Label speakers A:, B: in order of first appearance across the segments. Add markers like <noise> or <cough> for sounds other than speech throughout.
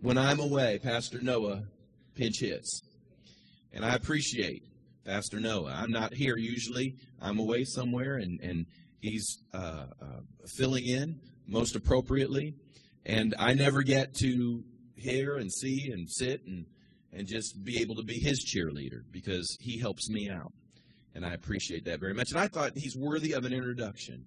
A: when I'm away, Pastor Noah pinch hits. And I appreciate Pastor Noah. I'm not here usually. I'm away somewhere, and, and he's uh, uh, filling in most appropriately. And I never get to hear and see and sit and, and just be able to be his cheerleader because he helps me out. And I appreciate that very much. And I thought he's worthy of an introduction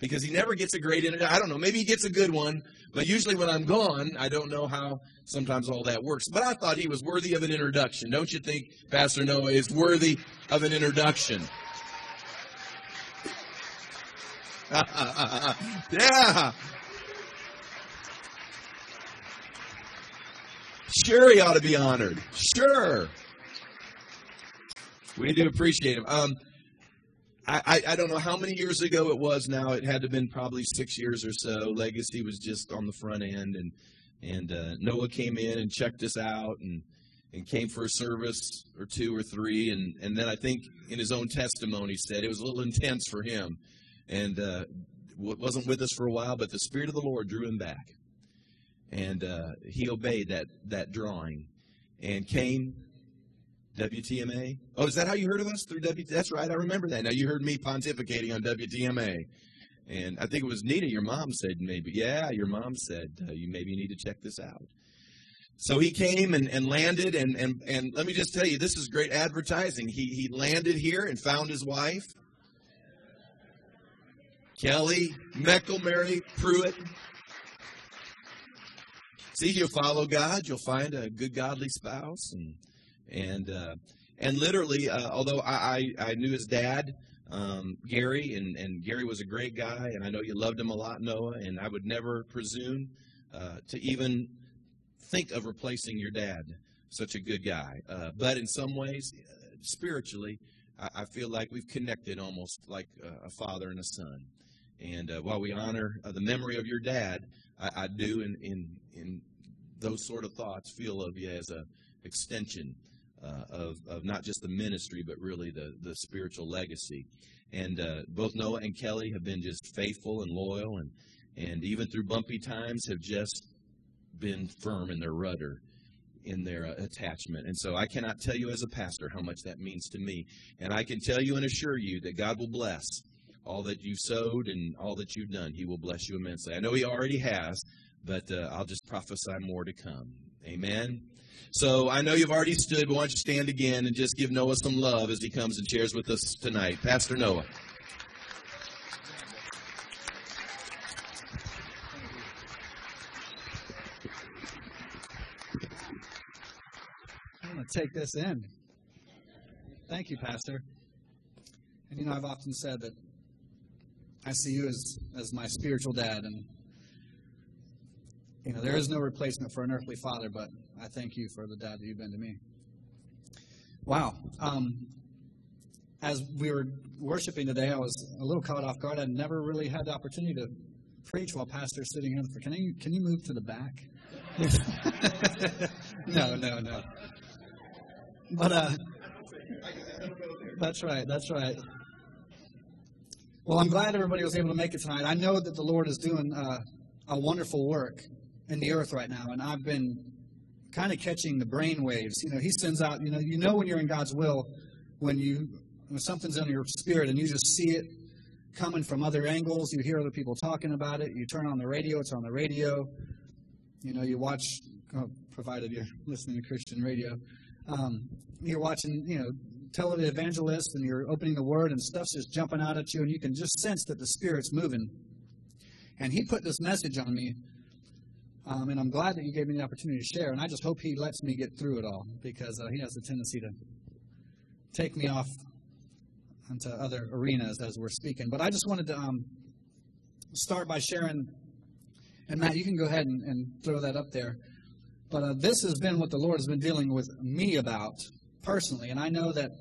A: because he never gets a great introduction. I don't know. Maybe he gets a good one, but usually when I'm gone, I don't know how sometimes all that works. But I thought he was worthy of an introduction. Don't you think Pastor Noah is worthy of an introduction? <laughs> yeah. Sure, he ought to be honored. Sure. We do appreciate him. Um, I, I, don't know how many years ago it was now. It had to have been probably six years or so. Legacy was just on the front end, and and uh, Noah came in and checked us out and and came for a service or two or three, and and then I think in his own testimony said it was a little intense for him, and uh, wasn't with us for a while, but the Spirit of the Lord drew him back, and uh, he obeyed that that drawing, and came WTMA. Oh, is that how you heard of us through WTMA? That's right. I remember that. Now you heard me pontificating on WTMA, and I think it was Nita. Your mom said maybe. Yeah, your mom said uh, you maybe need to check this out. So he came and, and landed, and, and, and let me just tell you, this is great advertising. He, he landed here and found his wife, Kelly McElmary Pruitt. See, you'll follow God, you'll find a good, godly spouse, and and uh, and literally, uh, although I, I, I knew his dad, um, Gary, and, and Gary was a great guy, and I know you loved him a lot, Noah, and I would never presume uh, to even think of replacing your dad, such a good guy. Uh, but in some ways, uh, spiritually, I, I, feel like we've connected almost like a father and a son. And uh, while we honor the memory of your dad, I, I do, in, in, in those sort of thoughts, feel of you as a extension uh, of, of not just the ministry, but really the, the spiritual legacy. And uh, both Noah and Kelly have been just faithful and loyal, and, and even through bumpy times, have just been firm in their rudder in their uh, attachment. And so I cannot tell you as a pastor how much that means to me. And I can tell you and assure you that God will bless all that you've sowed and all that you've done. He will bless you immensely. I know He already has, but uh, I'll just prophesy more to come. Amen. So I know you've already stood, but why don't you stand again and just give Noah some love as he comes and shares with us tonight. Pastor Noah.
B: I'm going to take this in. Thank you, Pastor. And you know, I've often said that I see you as, as my spiritual dad, and you know, there is no replacement for an earthly father, but I thank you for the dad that you've been to me. Wow. Um, as we were worshiping today, I was a little caught off guard. I'd never really had the opportunity to preach while pastor's sitting here. Can you can you move to the back? <laughs> no, no, no. But uh, that's right. That's right. Well, I'm glad everybody was able to make it tonight. I know that the Lord is doing uh, a wonderful work in the earth right now, and I've been kind of catching the brain waves. You know, he sends out, you know, you know when you're in God's will when you when something's in your spirit and you just see it coming from other angles, you hear other people talking about it, you turn on the radio, it's on the radio. You know, you watch oh, provided you're listening to Christian radio. Um, you're watching, you know, television evangelists and you're opening the word and stuff's just jumping out at you and you can just sense that the spirit's moving. And he put this message on me um, and I'm glad that you gave me the opportunity to share. And I just hope he lets me get through it all because uh, he has a tendency to take me off into other arenas as we're speaking. But I just wanted to um, start by sharing. And Matt, you can go ahead and, and throw that up there. But uh, this has been what the Lord has been dealing with me about personally. And I know that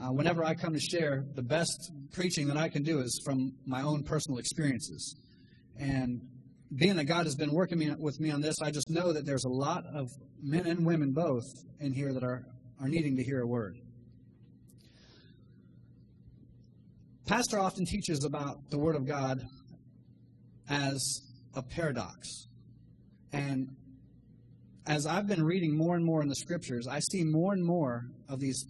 B: uh, whenever I come to share, the best preaching that I can do is from my own personal experiences. And being that God has been working me, with me on this, I just know that there's a lot of men and women both in here that are, are needing to hear a word. Pastor often teaches about the Word of God as a paradox. And as I've been reading more and more in the scriptures, I see more and more of these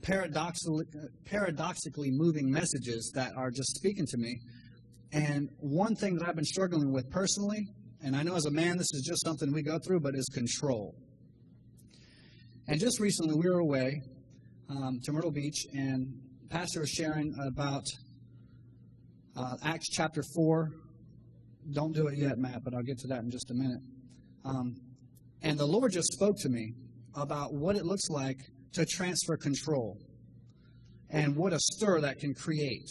B: paradoxically, paradoxically moving messages that are just speaking to me. And one thing that I've been struggling with personally, and I know as a man this is just something we go through, but is control. And just recently we were away um, to Myrtle Beach, and Pastor was sharing about uh, Acts chapter 4. Don't do it yet, Matt, but I'll get to that in just a minute. Um, and the Lord just spoke to me about what it looks like to transfer control and what a stir that can create.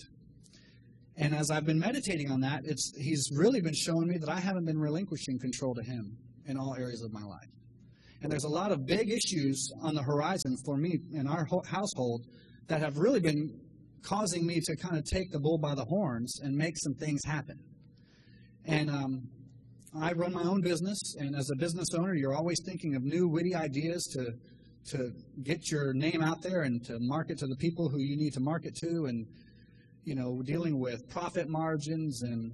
B: And as I've been meditating on that, it's, he's really been showing me that I haven't been relinquishing control to him in all areas of my life. And there's a lot of big issues on the horizon for me and our household that have really been causing me to kind of take the bull by the horns and make some things happen. And um, I run my own business, and as a business owner, you're always thinking of new witty ideas to to get your name out there and to market to the people who you need to market to, and you know, dealing with profit margins and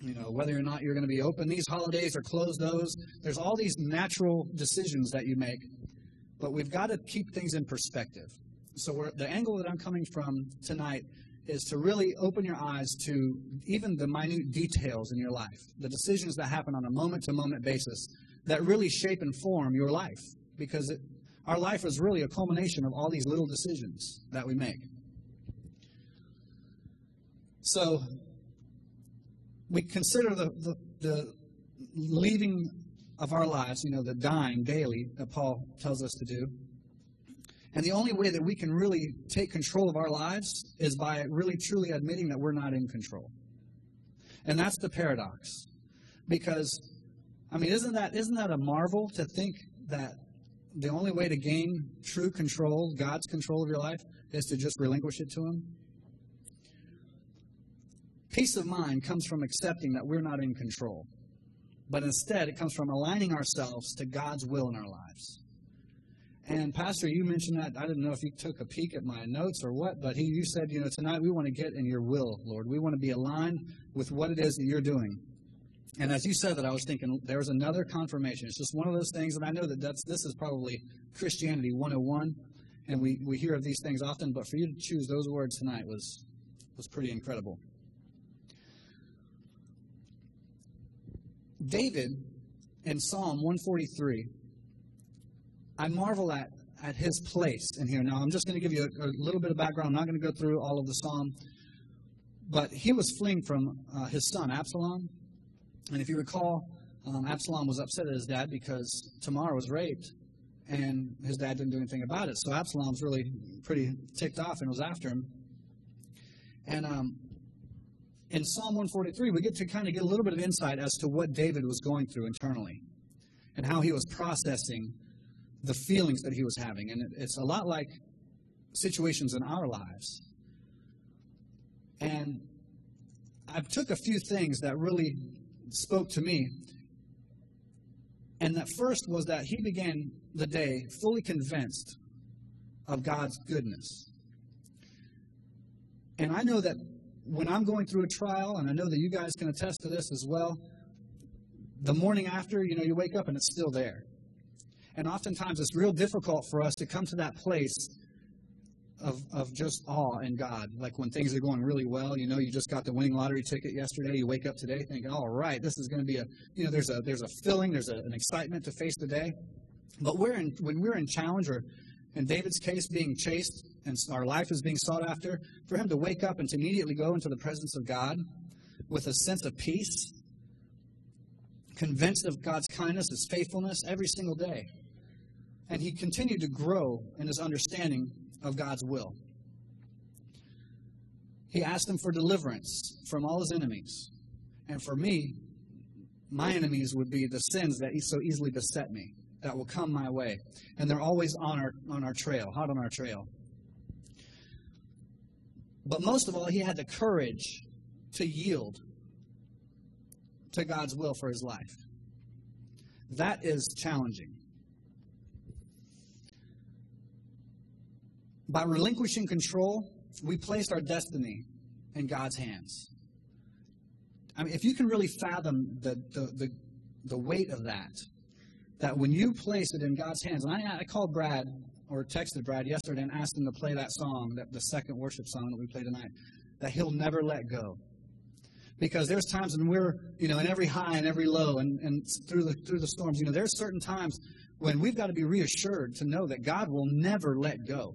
B: you know whether or not you're going to be open these holidays or close those. There's all these natural decisions that you make, but we've got to keep things in perspective. So the angle that I'm coming from tonight is to really open your eyes to even the minute details in your life, the decisions that happen on a moment to moment basis that really shape and form your life. Because it, our life is really a culmination of all these little decisions that we make. So we consider the, the, the leaving of our lives, you know, the dying daily that Paul tells us to do. And the only way that we can really take control of our lives is by really truly admitting that we're not in control. And that's the paradox. Because I mean, isn't that isn't that a marvel to think that the only way to gain true control, God's control of your life, is to just relinquish it to him? Peace of mind comes from accepting that we're not in control. But instead, it comes from aligning ourselves to God's will in our lives. And Pastor, you mentioned that. I didn't know if you took a peek at my notes or what, but he, you said, you know, tonight we want to get in your will, Lord. We want to be aligned with what it is that you're doing. And as you said that, I was thinking there was another confirmation. It's just one of those things, and I know that that's, this is probably Christianity 101, and we, we hear of these things often, but for you to choose those words tonight was, was pretty incredible. David in Psalm 143 I marvel at, at his place in here. Now, I'm just going to give you a, a, little bit of background. I'm not going to go through all of the psalm. But he was fleeing from uh, his son, Absalom. And if you recall, um, Absalom was upset at his dad because Tamar was raped, and his dad didn't do anything about it. So Absalom's really pretty ticked off and was after him. And um, in Psalm 143, we get to kind of get a little bit of insight as to what David was going through internally and how he was processing the feelings that he was having. And it's a lot like situations in our lives. And I took a few things that really spoke to me. And that first was that he began the day fully convinced of God's goodness. And I know that when I'm going through a trial, and I know that you guys can attest to this as well, the morning after, you know, you wake up and it's still there. And oftentimes it's real difficult for us to come to that place of, of just awe in God. Like when things are going really well, you know, you just got the winning lottery ticket yesterday. You wake up today thinking, all right, this is going to be a, you know, there's a, there's a filling, there's a, an excitement to face the day. But we're in, when we're in challenge or in David's case being chased and our life is being sought after, for him to wake up and to immediately go into the presence of God with a sense of peace, convinced of God's kindness, His faithfulness every single day and he continued to grow in his understanding of God's will. He asked him for deliverance from all his enemies. And for me, my enemies would be the sins that so easily beset me, that will come my way. And they're always on our, on our trail, hot on our trail. But most of all, he had the courage to yield to God's will for his life. That is challenging. By relinquishing control, we placed our destiny in God's hands. I mean, if you can really fathom the, the, the, the weight of that, that when you place it in God's hands, and I, I called Brad or texted Brad yesterday and asked him to play that song, that the second worship song that we play tonight, that he'll never let go. Because there's times when we're, you know, in every high and every low and, and through the through the storms, you know, there's certain times when we've got to be reassured to know that God will never let go.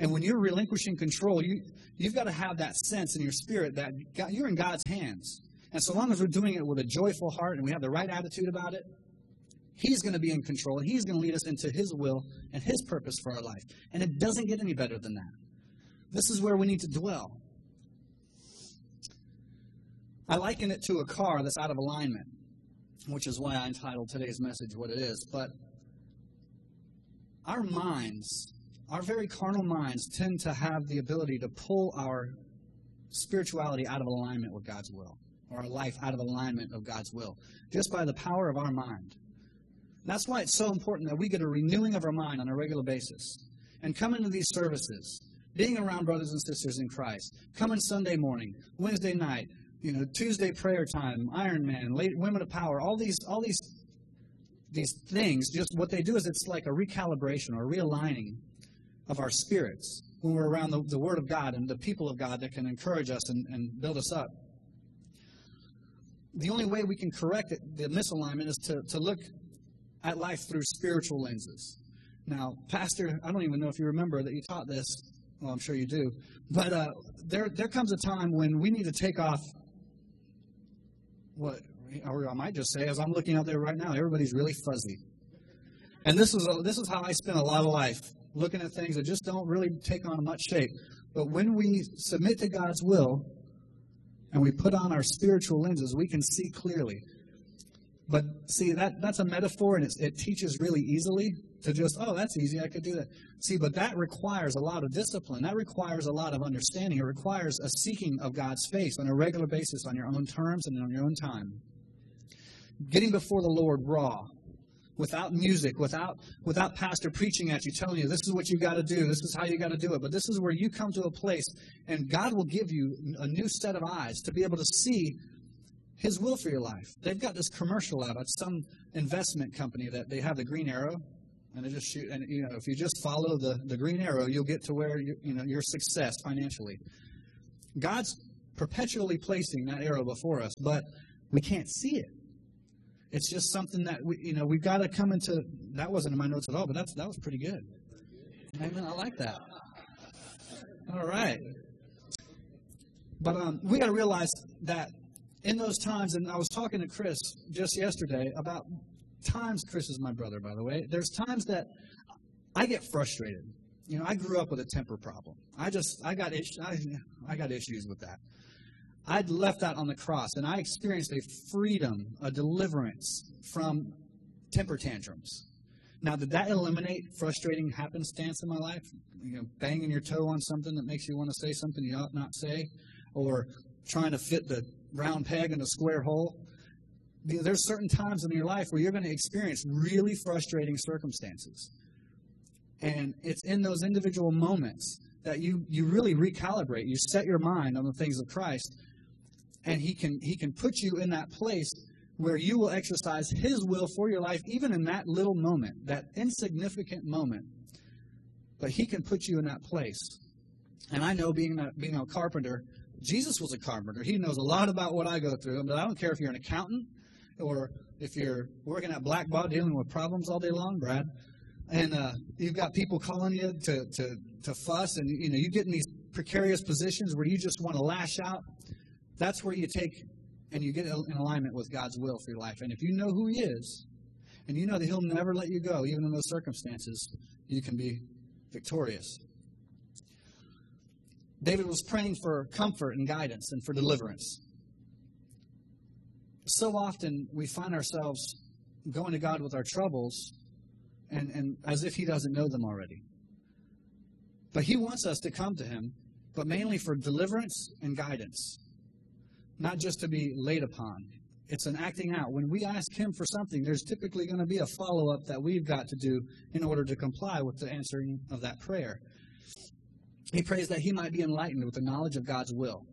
B: And when you're relinquishing control, you you've got to have that sense in your spirit that God, you're in God's hands. And so long as we're doing it with a joyful heart and we have the right attitude about it, He's going to be in control He's going to lead us into His will and His purpose for our life. And it doesn't get any better than that. This is where we need to dwell. I liken it to a car that's out of alignment, which is why I entitled today's message what it is. But our minds, our very carnal minds, tend to have the ability to pull our spirituality out of alignment with God's will, or our life out of alignment of God's will, just by the power of our mind. That's why it's so important that we get a renewing of our mind on a regular basis and come into these services, being around brothers and sisters in Christ, coming Sunday morning, Wednesday night, you know, Tuesday prayer time, Iron Man, late Women of Power, all these, all these, these things. Just what they do is it's like a recalibration or realigning of our spirits when we're around the, the Word of God and the people of God that can encourage us and, and build us up. The only way we can correct it, the misalignment is to, to look at life through spiritual lenses. Now, Pastor, I don't even know if you remember that you taught this. Well, I'm sure you do. But uh, there, there comes a time when we need to take off what, or I might just say, as I'm looking out there right now, everybody's really fuzzy. And this is, a, this is how I spend a lot of life, looking at things that just don't really take on much shape. But when we submit to God's will and we put on our spiritual lenses, we can see clearly. But see, that, that's a metaphor and it teaches really easily to just, oh, that's easy, I could do that. See, but that requires a lot of discipline. That requires a lot of understanding. It requires a seeking of God's face on a regular basis on your own terms and on your own time. Getting before the Lord raw, without music, without without pastor preaching at you, telling you this is what you got to do, this is how you got to do it. But this is where you come to a place, and God will give you a new set of eyes to be able to see His will for your life. They've got this commercial out It's some investment company that they have the green arrow, and they just shoot. And you know, if you just follow the the green arrow, you'll get to where you, you know your success financially. God's perpetually placing that arrow before us, but we can't see it. It's just something that we, you know, we've got to come into. That wasn't in my notes at all, but that's that was pretty good. Amen. I like that. All right. But um, we got to realize that in those times, and I was talking to Chris just yesterday about times. Chris is my brother, by the way. There's times that I get frustrated. You know, I grew up with a temper problem. I just, I got, issues. I, I got issues with that. I'd left that on the cross, and I experienced a freedom, a deliverance from temper tantrums. Now, did that eliminate frustrating happenstance in my life? You know, banging your toe on something that makes you want to say something you ought not say, or trying to fit the round peg in a square hole. There's certain times in your life where you're going to experience really frustrating circumstances. And it's in those individual moments that you, you really recalibrate. You set your mind on the things of Christ and he can he can put you in that place where you will exercise his will for your life even in that little moment that insignificant moment but he can put you in that place and i know being a, being a carpenter jesus was a carpenter he knows a lot about what i go through but i don't care if you're an accountant or if you're working at Black blackbaud dealing with problems all day long brad and uh, you've got people calling you to, to, to fuss and you know you get in these precarious positions where you just want to lash out that's where you take and you get in alignment with God's will for your life. And if you know who He is, and you know that He'll never let you go, even in those circumstances, you can be victorious. David was praying for comfort and guidance and for deliverance. So often we find ourselves going to God with our troubles and, and as if He doesn't know them already. But He wants us to come to Him, but mainly for deliverance and guidance not just to be laid upon. It's an acting out. When we ask Him for something, there's typically going to be a follow up that we've got to do in order to comply with the answering of that prayer. He prays that he might be enlightened with the knowledge of God's will.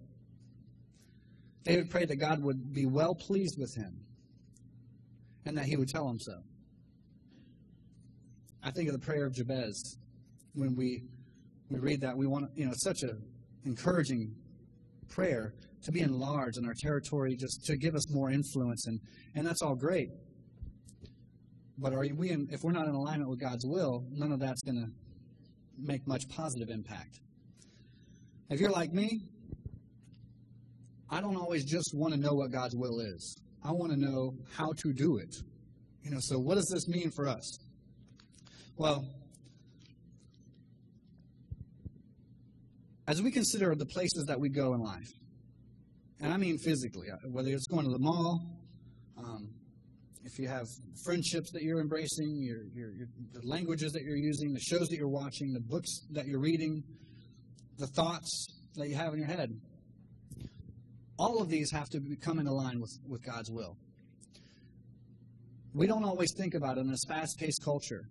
B: David prayed that God would be well pleased with him and that he would tell him so. I think of the prayer of Jabez when we we read that. We want you know such a encouraging prayer to be enlarged in our territory, just to give us more influence, and and that's all great. But are we in, if we're not in alignment with God's will, none of that's going to make much positive impact. If you're like me, I don't always just want to know what God's will is. I want to know how to do it. You know, so what does this mean for us? Well, as we consider the places that we go in life, and I mean physically, uh, whether it's going to the mall, um, if you have friendships that you're embracing, your, your, your, the languages that you're using, the shows that you're watching, the books that you're reading, the thoughts that you have in your head, all of these have to come in line with, with God's will. We don't always think about it in this fast-paced culture.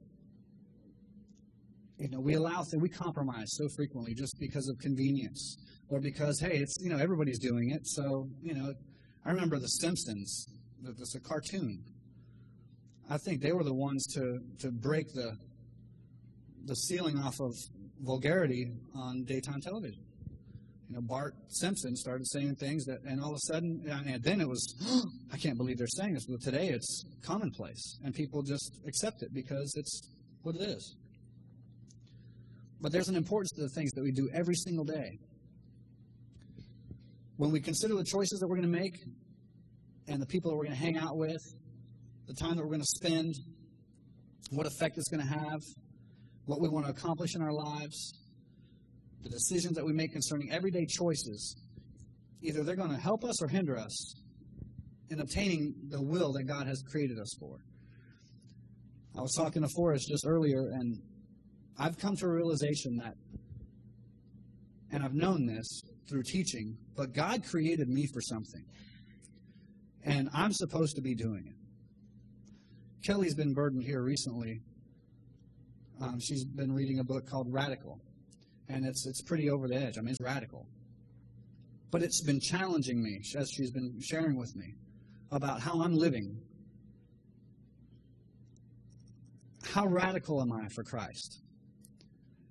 B: You know, we allow things, we compromise so frequently just because of convenience or because hey, it's you know everybody's doing it. So you know, I remember The Simpsons. It's a cartoon. I think they were the ones to to break the the ceiling off of vulgarity on daytime television you know, Bart Simpson started saying things that, and all of a sudden, and then it was, <gasps> I can't believe they're saying this. But today it's commonplace, and people just accept it because it's what it is. But there's an importance to the things that we do every single day. When we consider the choices that we're going to make, and the people that we're going to hang out with, the time that we're going to spend, what effect it's going to have, what we want to accomplish in our lives, the decisions that we make concerning everyday choices, either they're going to help us or hinder us in obtaining the will that God has created us for. I was talking to Forrest just earlier, and I've come to a realization that, and I've known this through teaching, but God created me for something. And I'm supposed to be doing it. Kelly's been burdened here recently. Um, she's been reading a book called Radical and it's it's pretty over the edge. I mean, it's radical. But it's been challenging me as she's been sharing with me about how I'm living. How radical am I for Christ?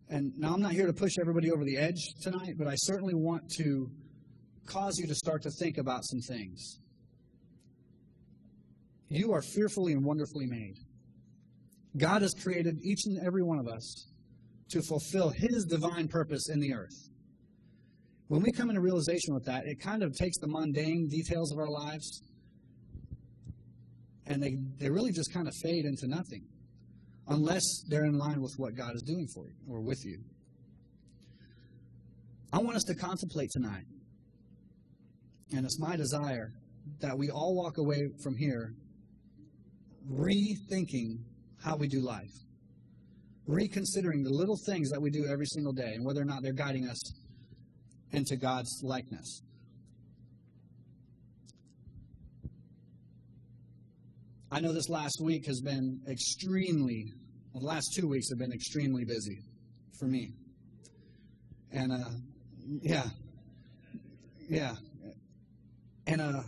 B: And now I'm not here to push everybody over the edge tonight, but I certainly want to cause you to start to think about some things. You are fearfully and wonderfully made. God has created each and every one of us to fulfill His divine purpose in the earth. When we come into realization with that, it kind of takes the mundane details of our lives and they, they really just kind of fade into nothing unless they're in line with what God is doing for you or with you. I want us to contemplate tonight, and it's my desire that we all walk away from here rethinking how we do life reconsidering the little things that we do every single day and whether or not they're guiding us into God's likeness. I know this last week has been extremely, well, the last two weeks have been extremely busy for me. And, uh, yeah, yeah. And, uh,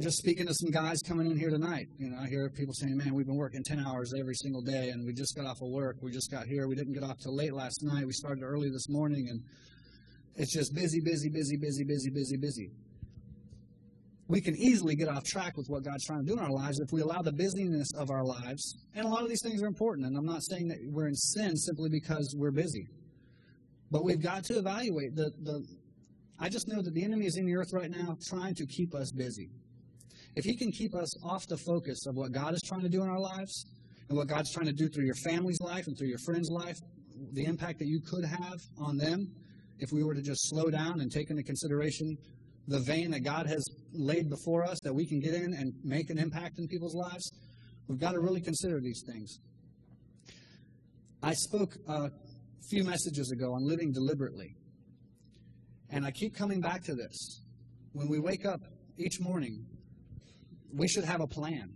B: just speaking to some guys coming in here tonight, you know, I hear people saying, "Man, we've been working ten hours every single day, and we just got off of work. We just got here. We didn't get off till late last night. We started early this morning, and it's just busy, busy, busy, busy, busy, busy, busy." We can easily get off track with what God's trying to do in our lives if we allow the busyness of our lives. And a lot of these things are important, and I'm not saying that we're in sin simply because we're busy, but we've got to evaluate the the. I just know that the enemy is in the earth right now trying to keep us busy if He can keep us off the focus of what God is trying to do in our lives and what God's trying to do through your family's life and through your friend's life, the impact that you could have on them if we were to just slow down and take into consideration the vein that God has laid before us that we can get in and make an impact in people's lives, we've got to really consider these things. I spoke a few messages ago on living deliberately. And I keep coming back to this. When we wake up each morning, we should have a plan.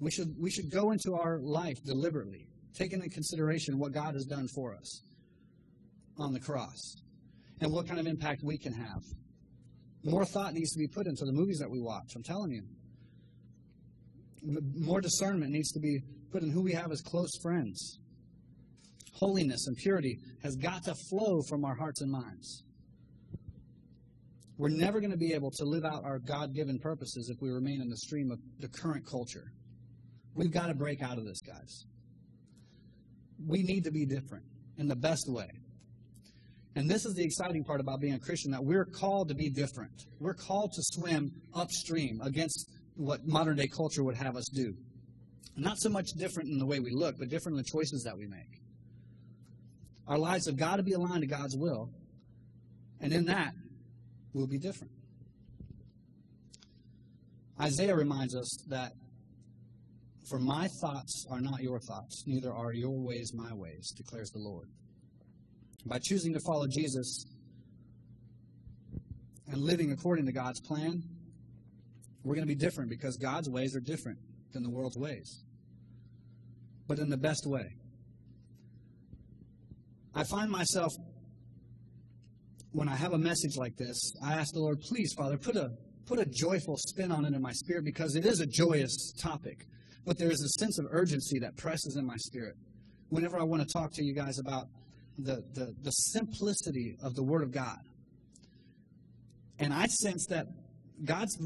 B: We should, we should go into our life deliberately, taking into consideration what God has done for us on the cross and what kind of impact we can have. More thought needs to be put into the movies that we watch. I'm telling you. More discernment needs to be put in who we have as close friends. Holiness and purity has got to flow from our hearts and minds. We're never going to be able to live out our God given purposes if we remain in the stream of the current culture. We've got to break out of this, guys. We need to be different in the best way. And this is the exciting part about being a Christian that we're called to be different. We're called to swim upstream against what modern day culture would have us do. Not so much different in the way we look, but different in the choices that we make. Our lives have got to be aligned to God's will. And in that, we'll be different. Isaiah reminds us that for my thoughts are not your thoughts, neither are your ways my ways, declares the Lord. By choosing to follow Jesus and living according to God's plan, we're going to be different because God's ways are different than the world's ways, but in the best way. I find myself, when I have a message like this, I ask the Lord, please, Father, put a, put a joyful spin on it in my spirit because it is a joyous topic, but there is a sense of urgency that presses in my spirit. Whenever I want to talk to you guys about the, the, the simplicity of the Word of God. And I sense that God's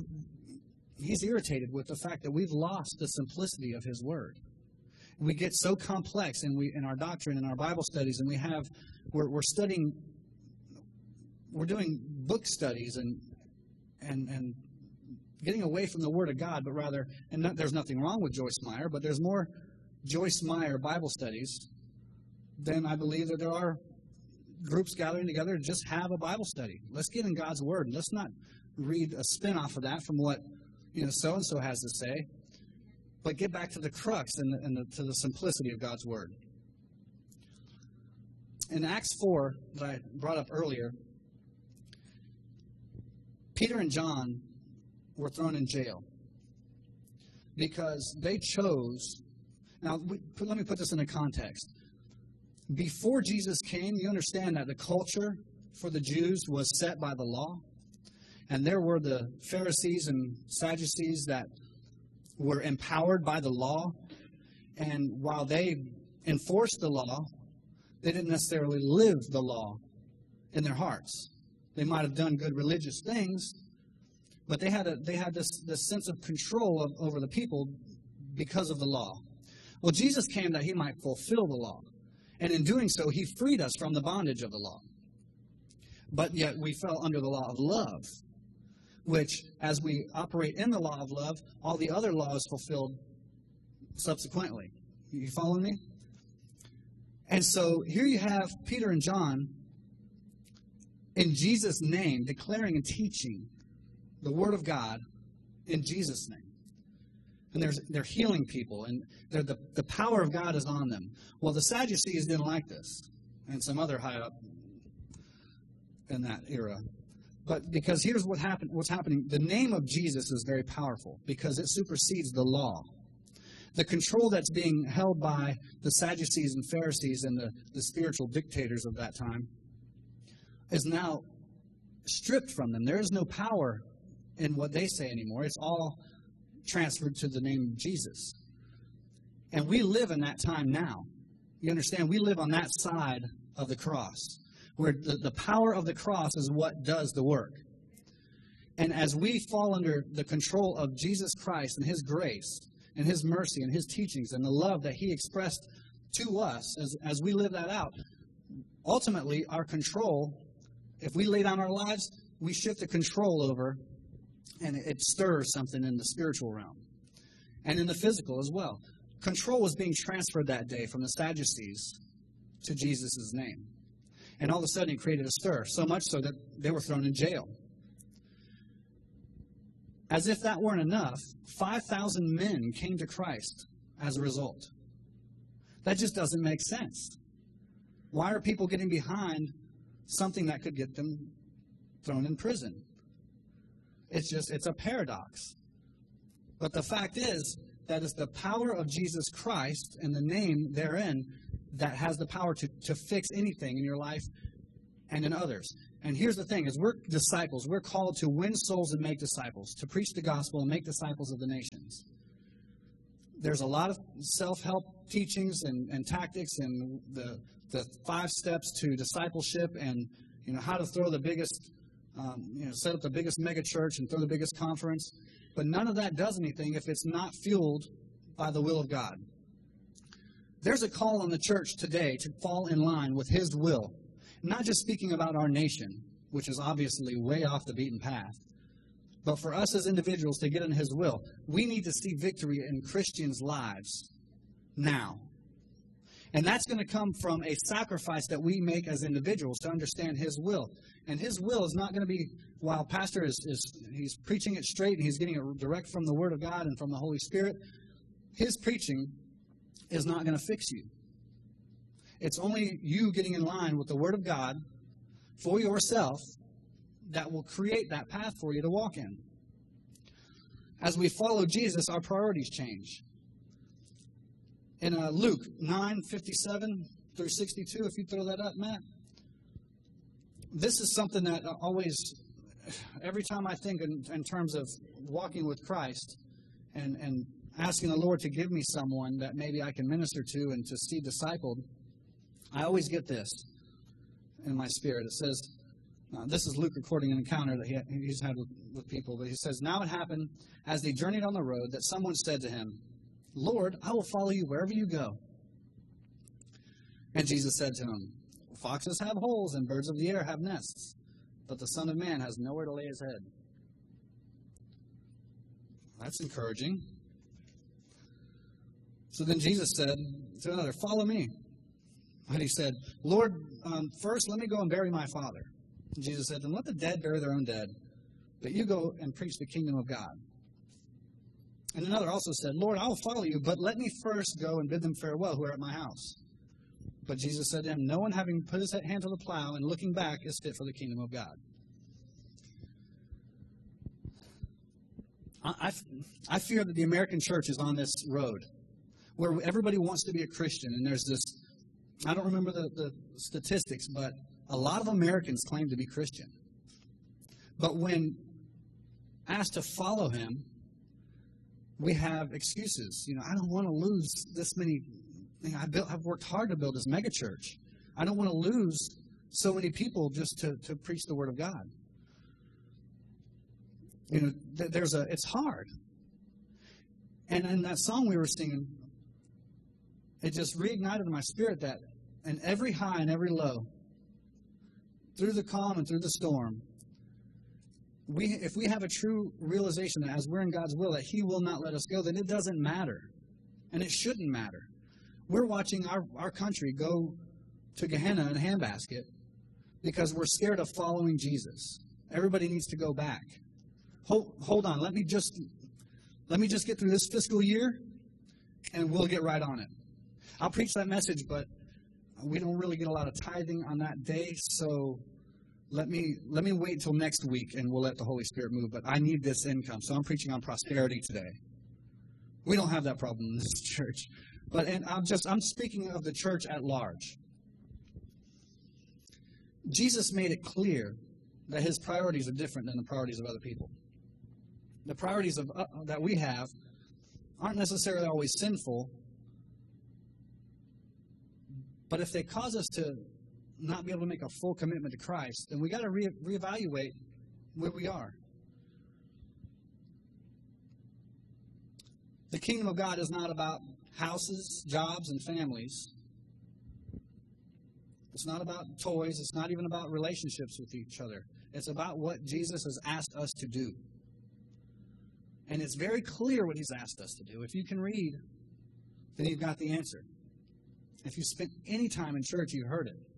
B: He's irritated with the fact that we've lost the simplicity of His Word. We get so complex in we in our doctrine and our Bible studies, and we have we're, we're studying we're doing book studies and and and getting away from the Word of God, but rather and not, there's nothing wrong with Joyce Meyer, but there's more Joyce Meyer Bible studies than I believe that there are groups gathering together to just have a Bible study. Let's get in God's Word. And let's not read a spin off of that from what you know so and so has to say, but get back to the crux and, the, and the, to the simplicity of God's Word. In Acts 4, that I brought up earlier, Peter and John were thrown in jail because they chose. Now, let me put this in a context before Jesus came, you understand that the culture for the Jews was set by the law. And there were the Pharisees and Sadducees that were empowered by the law. And while they enforced the law, they didn't necessarily live the law in their hearts. They might have done good religious things, but they had, a, they had this, this sense of control of, over the people because of the law. Well, Jesus came that he might fulfill the law. And in doing so, he freed us from the bondage of the law. But yet we fell under the law of love, which, as we operate in the law of love, all the other laws fulfilled subsequently. You following me? And so here you have Peter and John in Jesus' name declaring and teaching the Word of God in Jesus' name and they're, they're healing people, and the, the power of God is on them. Well, the Sadducees didn't like this, and some other high up in that era. But because here's what happened, what's happening the name of Jesus is very powerful because it supersedes the law. The control that's being held by the Sadducees and Pharisees and the, the spiritual dictators of that time is now stripped from them. There is no power in what they say anymore. It's all transferred to the name of Jesus. And we live in that time now. You understand? We live on that side of the cross, where the, the power of the cross is what does the work. And as we fall under the control of Jesus Christ and His grace and His mercy and His teachings and the love that He expressed to us as, as we live that out, ultimately our control, if we lay down our lives, we shift the control over and it stirs something in the spiritual realm and in the physical as well. Control was being transferred that day from the Sadducees to Jesus' name. And all of a sudden, it created a stir, so much so that they were thrown in jail. As if that weren't enough, 5,000 men came to Christ as a result. That just doesn't make sense. Why are people getting behind something that could get them thrown in prison? It's just, it's a paradox. But the fact is that it's the power of Jesus Christ and the name therein that has the power to, to fix anything in your life and in others. And here's the thing, is we're disciples, we're called to win souls and make disciples, to preach the gospel and make disciples of the nations. there's a lot of self help teachings and, and tactics and the, the five steps to discipleship and you know how to throw the biggest um, you know set up the biggest mega church and throw the biggest conference. But none of that does anything if it's not fueled by the will of god. There's a call on the church today to fall in line with his will not just speaking about our nation which is obviously way off the beaten path but for us as individuals to get in his will. We need to see victory in christians lives now and that's going to come from a sacrifice that we make as individuals to understand His will. And His will is not going to be, while Pastor is, is he's preaching it straight and he's getting it direct from the Word of God and from the Holy Spirit, his preaching is not going to fix you. It's only you getting in line with the Word of God for yourself that will create that path for you to walk in. As we follow Jesus, our priorities change in uh, Luke 9 57 through 62, if you throw that up, Matt. This is something that always, every time I think in, in terms of walking with Christ and, and asking the Lord to give me someone that maybe I can minister to and to see discipled, I always get this in my spirit. It says, uh, this is Luke recording an encounter that he, he's had with, with people, but he says, Now it happened as they journeyed on the road that someone said to him, Lord, I will follow you wherever you go. And Jesus said to him, Foxes have holes and birds of the air have nests, but the Son of Man has nowhere to lay his head. That's encouraging. So then Jesus said to another, Follow me. And he said, Lord, um, first let me go and bury my father. And Jesus said, Then let the dead bury their own dead, but you go and preach the kingdom of God. And another also said, Lord, I will follow you, but let me first go and bid them farewell who are at my house. But Jesus said to him, No one having put his hand to the plow and looking back is fit for the kingdom of God. I, I, fear that the American church is on this road where everybody wants to be a Christian, and there's this I don't remember the, the statistics, but a lot of Americans claim to be Christian. But when asked to follow him, we have excuses. You know, I don't want to lose this many. You know, I built, I've worked hard to build this megachurch. I don't want to lose so many people just to, to preach the word of God. You know, th- there's a. It's hard. And in that song we were singing, it just reignited my spirit that in every high and every low, through the calm and through the storm, we, if we have a true realization that as we're in God's will, that He will not let us go, then it doesn't matter. And it shouldn't matter. We're watching our, our country go to Gehenna in a handbasket because we're scared of following Jesus. Everybody needs to go back. Hold, hold on. Let me just let me just get through this fiscal year and we'll get right on it. I'll preach that message, but we don't really get a lot of tithing on that day, so let me let me wait until next week and we'll let the Holy Spirit move. But I need this income, so I'm preaching on prosperity today. We don't have that problem in this <laughs> church, but and I'm just I'm speaking of the church at large. Jesus made it clear that his priorities are different than the priorities of other people. The priorities of, uh, that we have aren't necessarily always sinful, but if they cause us to not be able to make a full commitment to Christ, then we got to re- reevaluate where we are. The kingdom of God is not about houses, jobs, and families. It's not about toys. It's not even about relationships with each other. It's about what Jesus has asked us to do. And it's very clear what he's asked us to do. If you can read, then you've got the answer. If you spent any time in church, you heard it.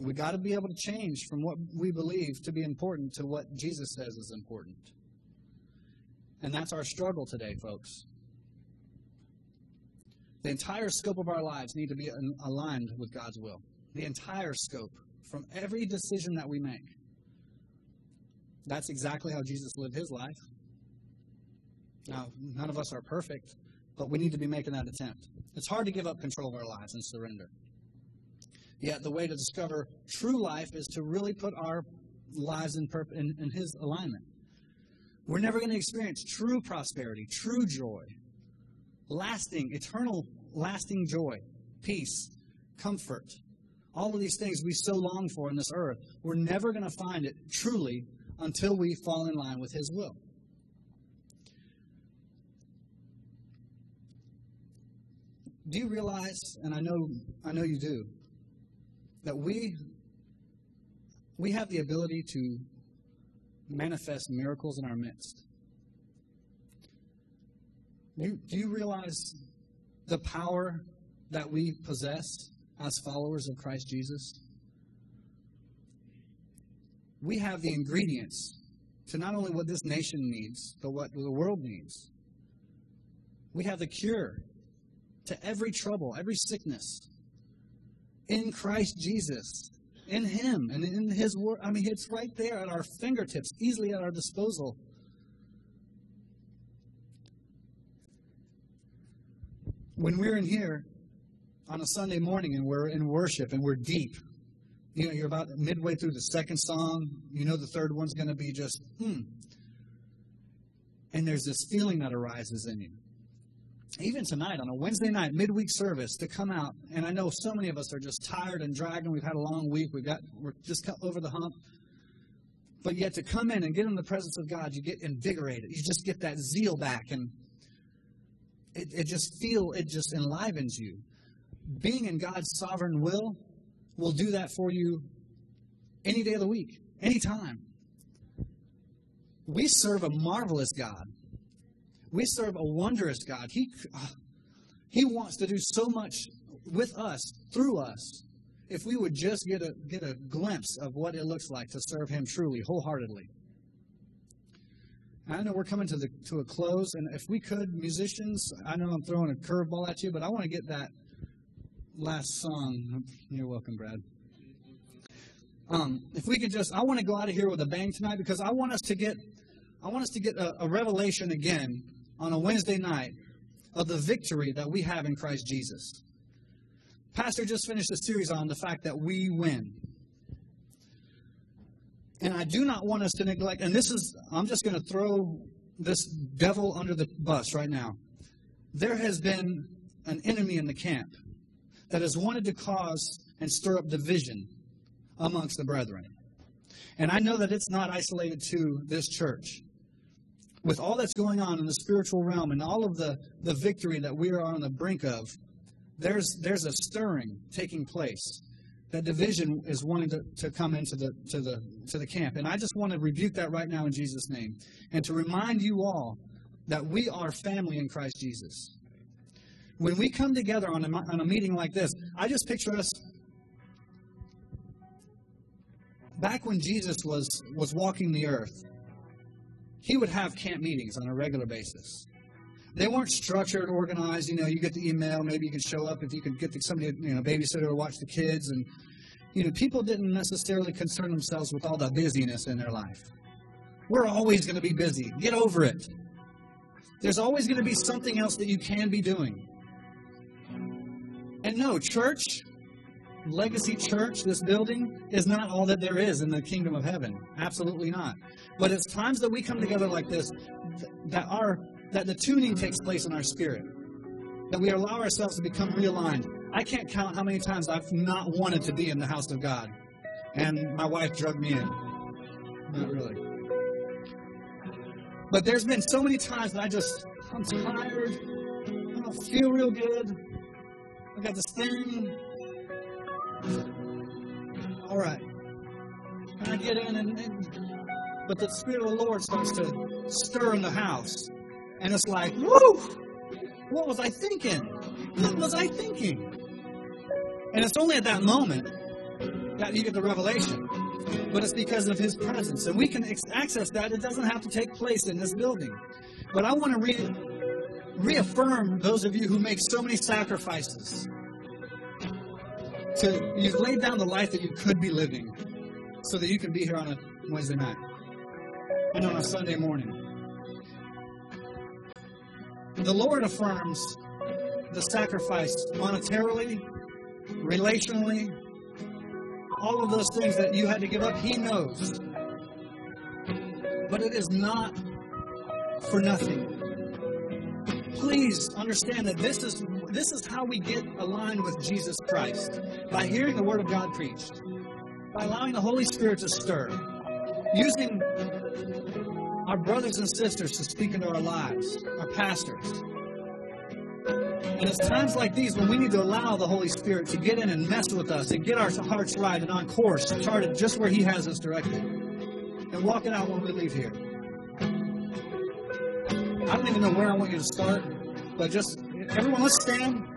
B: We got to be able to change from what we believe to be important to what Jesus says is important. And that's our struggle today, folks. The entire scope of our lives need to be aligned with God's will. The entire scope, from every decision that we make. That's exactly how Jesus lived his life. Now, none of us are perfect, but we need to be making that attempt. It's hard to give up control of our lives and surrender. Yet the way to discover true life is to really put our lives in, in, in His alignment. We're never going to experience true prosperity, true joy, lasting, eternal, lasting joy, peace, comfort. All of these things we so long for in this earth, we're never going to find it truly until we fall in line with His will. Do you realize, and I know, I know you do, that we we have the ability to manifest miracles in our midst. You, do you realize the power that we possess as followers of Christ Jesus? We have the ingredients to not only what this nation needs, but what the world needs. We have the cure to every trouble, every sickness in Christ Jesus in Him and in His Word. I mean, it's right there at our fingertips, easily at our disposal. When we're in here on a Sunday morning and we're in worship and we're deep, you know, you're about midway through the second song, you know, the third one's going to be just, hmm. And there's this feeling that arises in you even tonight on a Wednesday night midweek service to come out, and I know so many of us are just tired and dragging. We've had a long week. We've got we're just over the hump. But yet to come in and get in the presence of God, you get invigorated. You just get that zeal back, and it, it just feel it just enlivens you. Being in God's sovereign will will do that for you any day of the week, anytime. We serve a marvelous God. We serve a wondrous God. He, uh, he wants to do so much with us, through us, if we would just get a, get a glimpse of what it looks like to serve Him truly, wholeheartedly. I know we're coming to the to a close, and if we could, musicians, I know I'm throwing a curveball at you, but I want to get that last song. You're welcome, Brad. Um, if we could just, I want to go out of here with a bang tonight because I want us to get, I want us to get a, a revelation again on a Wednesday night of the victory that we have in Christ Jesus. Pastor just finished a series on the fact that we win. And I do not want us to neglect, and this is, I'm just going to throw this devil under the bus right now. There has been an enemy in the camp that has wanted to cause and stir up division amongst the brethren. And I know that it's not isolated to this church with all that's going on in the spiritual realm and all of the, the victory that we are on the brink of, there's, there's a stirring taking place. That division is wanting to, to come into the, to, the, to the camp. And I just want to rebuke that right now in Jesus' name. And to remind you all that we are family in Christ Jesus. When we come together on a, on a meeting like this, I just picture us back when Jesus was, was walking the earth he would have camp meetings on a regular basis. They weren't structured, organized. You know, you get the email, maybe you can show up if you could get the, somebody, you know, babysitter to watch the kids, and you know, people didn't necessarily concern themselves with all the busyness in their life. We're always going to be busy. Get over it. There's always going to be something else that you can be doing. And no, church Legacy Church, this building, is not all that there is in the kingdom of heaven. Absolutely not. But it's times that we come together like this that our that the tuning takes place in our spirit. That we allow ourselves to become realigned. I can't count how many times I've not wanted to be in the house of God. And my wife drugged me in. Not really. But there's been so many times that I just, I'm tired. I don't feel real good. I got this thing all right. And I get in, and, and, but the Spirit of the Lord starts to stir in the house. And it's like, whoo! What was I thinking? What was I thinking? And it's only at that moment that you get the revelation. But it's because of His presence. And we can access that. It doesn't have to take place in this building. But I want to re- reaffirm those of you who make so many sacrifices to you've laid down the life that you could be living so that you can be here on a Wednesday night and on a Sunday morning. The Lord affirms the sacrifice monetarily, relationally, all of those things that you had to give up, He knows. But it is not for nothing. Please understand that this is this is how we get aligned with Jesus Christ by hearing the Word of God preached, by allowing the Holy Spirit to stir, using our brothers and sisters to speak into our lives, our pastors. And it's times like these when we need to allow the Holy Spirit to get in and mess with us and get our hearts right and on course, charted just where He has us directed, and walk it out when we leave here. I don't even know where I want you to start, but just everyone, let's stand.